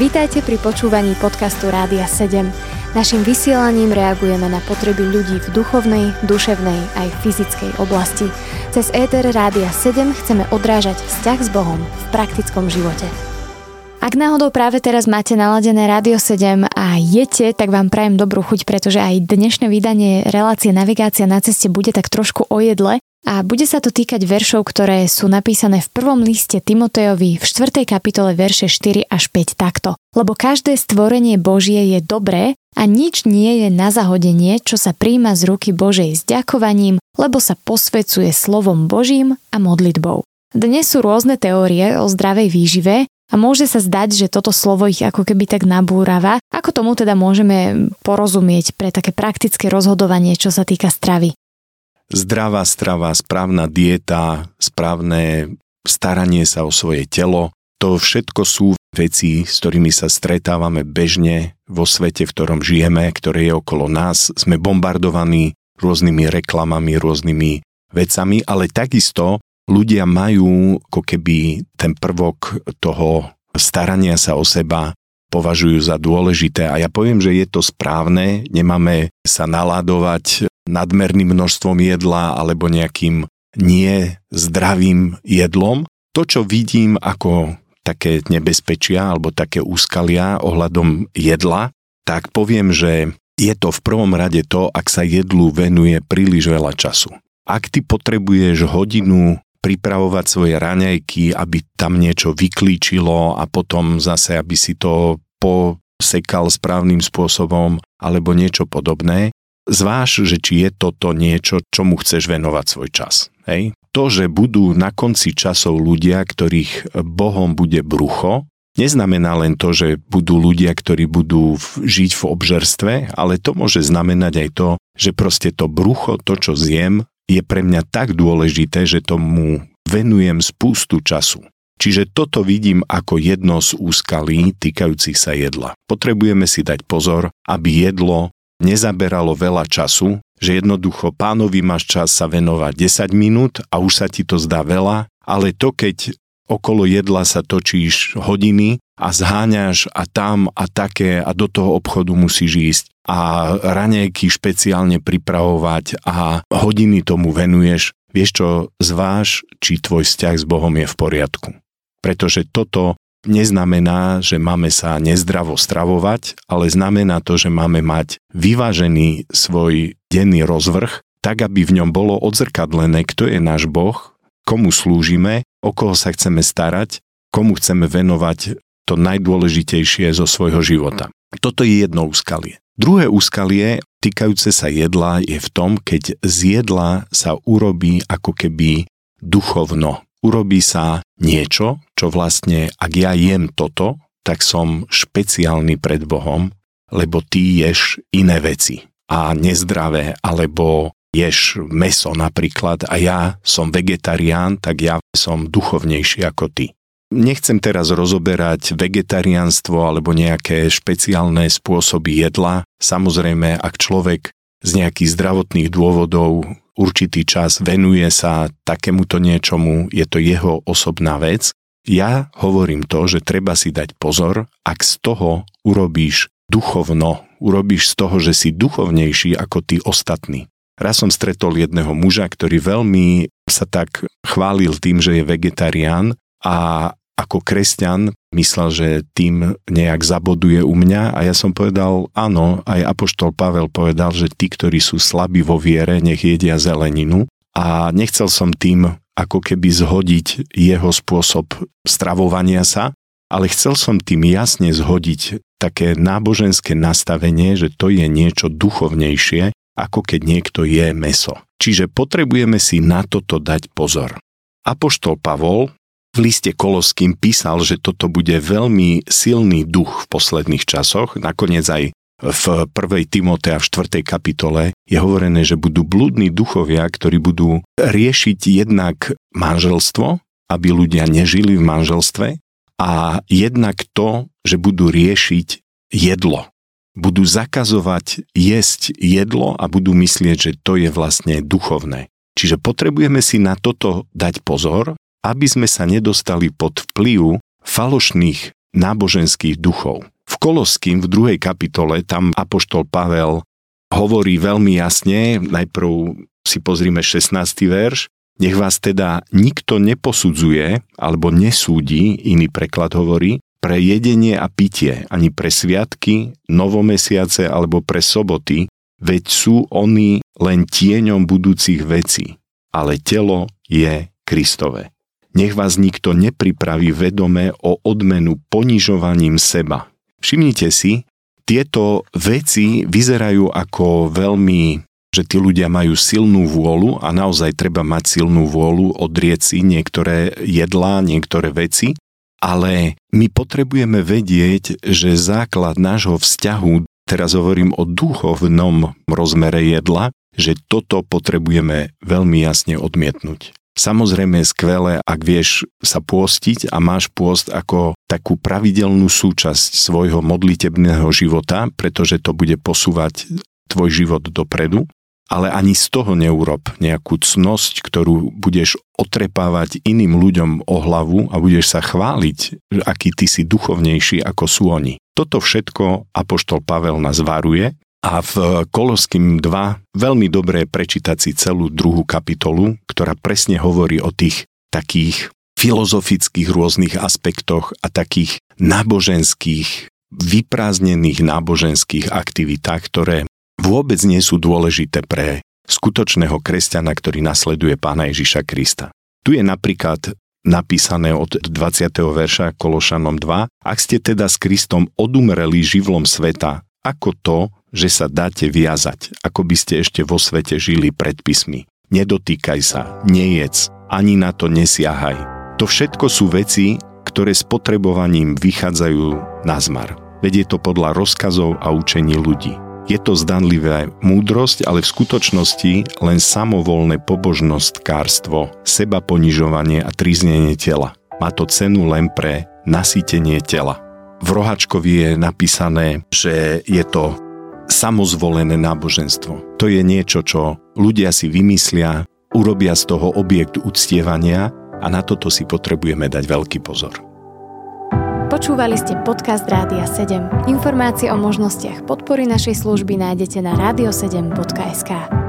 Vítajte pri počúvaní podcastu Rádia 7. Naším vysielaním reagujeme na potreby ľudí v duchovnej, duševnej aj fyzickej oblasti. Cez ETR Rádia 7 chceme odrážať vzťah s Bohom v praktickom živote. Ak náhodou práve teraz máte naladené Rádio 7 a jete, tak vám prajem dobrú chuť, pretože aj dnešné vydanie relácie Navigácia na ceste bude tak trošku o jedle a bude sa to týkať veršov, ktoré sú napísané v prvom liste Timotejovi v 4. kapitole verše 4 až 5 takto. Lebo každé stvorenie Božie je dobré a nič nie je na zahodenie, čo sa príjma z ruky Božej s ďakovaním, lebo sa posvecuje slovom Božím a modlitbou. Dnes sú rôzne teórie o zdravej výžive a môže sa zdať, že toto slovo ich ako keby tak nabúrava. Ako tomu teda môžeme porozumieť pre také praktické rozhodovanie, čo sa týka stravy? Zdravá strava, správna dieta, správne staranie sa o svoje telo, to všetko sú veci, s ktorými sa stretávame bežne vo svete, v ktorom žijeme, ktoré je okolo nás. Sme bombardovaní rôznymi reklamami, rôznymi vecami, ale takisto ľudia majú ako keby ten prvok toho starania sa o seba považujú za dôležité. A ja poviem, že je to správne, nemáme sa naládovať nadmerným množstvom jedla alebo nejakým nie zdravým jedlom. To, čo vidím ako také nebezpečia alebo také úskalia ohľadom jedla, tak poviem, že je to v prvom rade to, ak sa jedlu venuje príliš veľa času. Ak ty potrebuješ hodinu pripravovať svoje raňajky, aby tam niečo vyklíčilo a potom zase, aby si to posekal správnym spôsobom alebo niečo podobné, zváž, že či je toto niečo, čomu chceš venovať svoj čas. Hej? To, že budú na konci časov ľudia, ktorých Bohom bude brucho, neznamená len to, že budú ľudia, ktorí budú žiť v obžerstve, ale to môže znamenať aj to, že proste to brucho, to, čo zjem, je pre mňa tak dôležité, že tomu venujem spústu času. Čiže toto vidím ako jedno z úskalí týkajúcich sa jedla. Potrebujeme si dať pozor, aby jedlo nezaberalo veľa času, že jednoducho pánovi máš čas sa venovať 10 minút a už sa ti to zdá veľa, ale to keď okolo jedla sa točíš hodiny a zháňaš a tam a také a do toho obchodu musíš ísť a ranejky špeciálne pripravovať a hodiny tomu venuješ, vieš čo, zváž, či tvoj vzťah s Bohom je v poriadku. Pretože toto neznamená, že máme sa nezdravo stravovať, ale znamená to, že máme mať vyvážený svoj denný rozvrh, tak aby v ňom bolo odzrkadlené, kto je náš Boh, komu slúžime, o koho sa chceme starať, komu chceme venovať to najdôležitejšie zo svojho života. Toto je jedno úskalie. Druhé úskalie týkajúce sa jedla je v tom, keď z jedla sa urobí ako keby duchovno urobí sa niečo, čo vlastne, ak ja jem toto, tak som špeciálny pred Bohom, lebo ty ješ iné veci a nezdravé, alebo ješ meso napríklad a ja som vegetarián, tak ja som duchovnejší ako ty. Nechcem teraz rozoberať vegetariánstvo alebo nejaké špeciálne spôsoby jedla. Samozrejme, ak človek z nejakých zdravotných dôvodov určitý čas venuje sa takémuto niečomu, je to jeho osobná vec. Ja hovorím to, že treba si dať pozor, ak z toho urobíš duchovno, urobíš z toho, že si duchovnejší ako tí ostatní. Raz som stretol jedného muža, ktorý veľmi sa tak chválil tým, že je vegetarián a ako kresťan myslel, že tým nejak zaboduje u mňa a ja som povedal, áno, aj Apoštol Pavel povedal, že tí, ktorí sú slabí vo viere, nech jedia zeleninu a nechcel som tým ako keby zhodiť jeho spôsob stravovania sa, ale chcel som tým jasne zhodiť také náboženské nastavenie, že to je niečo duchovnejšie, ako keď niekto je meso. Čiže potrebujeme si na toto dať pozor. Apoštol Pavol v liste Koloským písal, že toto bude veľmi silný duch v posledných časoch. Nakoniec aj v 1. Timotea v 4. kapitole je hovorené, že budú blúdni duchovia, ktorí budú riešiť jednak manželstvo, aby ľudia nežili v manželstve a jednak to, že budú riešiť jedlo. Budú zakazovať jesť jedlo a budú myslieť, že to je vlastne duchovné. Čiže potrebujeme si na toto dať pozor aby sme sa nedostali pod vplyv falošných náboženských duchov. V Koloským v druhej kapitole tam apoštol Pavel hovorí veľmi jasne, najprv si pozrime 16. verš, nech vás teda nikto neposudzuje alebo nesúdi, iný preklad hovorí, pre jedenie a pitie, ani pre sviatky, novomesiace alebo pre soboty, veď sú oni len tieňom budúcich vecí, ale telo je Kristové. Nech vás nikto nepripraví vedome o odmenu ponižovaním seba. Všimnite si, tieto veci vyzerajú ako veľmi že tí ľudia majú silnú vôľu a naozaj treba mať silnú vôľu odrieť si niektoré jedlá, niektoré veci, ale my potrebujeme vedieť, že základ nášho vzťahu, teraz hovorím o duchovnom rozmere jedla, že toto potrebujeme veľmi jasne odmietnúť. Samozrejme je skvelé, ak vieš sa pôstiť a máš pôst ako takú pravidelnú súčasť svojho modlitebného života, pretože to bude posúvať tvoj život dopredu, ale ani z toho neurob nejakú cnosť, ktorú budeš otrepávať iným ľuďom o hlavu a budeš sa chváliť, aký ty si duchovnejší ako sú oni. Toto všetko Apoštol Pavel nás varuje a v Koloským 2 veľmi dobré prečítať si celú druhú kapitolu, ktorá presne hovorí o tých takých filozofických rôznych aspektoch a takých náboženských, vyprázdnených náboženských aktivitách, ktoré vôbec nie sú dôležité pre skutočného kresťana, ktorý nasleduje pána Ježiša Krista. Tu je napríklad napísané od 20. verša Kološanom 2, ak ste teda s Kristom odumreli živlom sveta, ako to, že sa dáte viazať, ako by ste ešte vo svete žili predpismi. Nedotýkaj sa, nejedz, ani na to nesiahaj. To všetko sú veci, ktoré s potrebovaním vychádzajú na zmar. Veď je to podľa rozkazov a učení ľudí. Je to zdanlivé múdrosť, ale v skutočnosti len samovolné pobožnostkárstvo, seba ponižovanie a tríznenie tela. Má to cenu len pre nasýtenie tela. V Rohačkovi je napísané, že je to samozvolené náboženstvo. To je niečo, čo ľudia si vymyslia, urobia z toho objekt uctievania a na toto si potrebujeme dať veľký pozor. Počúvali ste podcast Rádia 7. Informácie o možnostiach podpory našej služby nájdete na radio7.sk.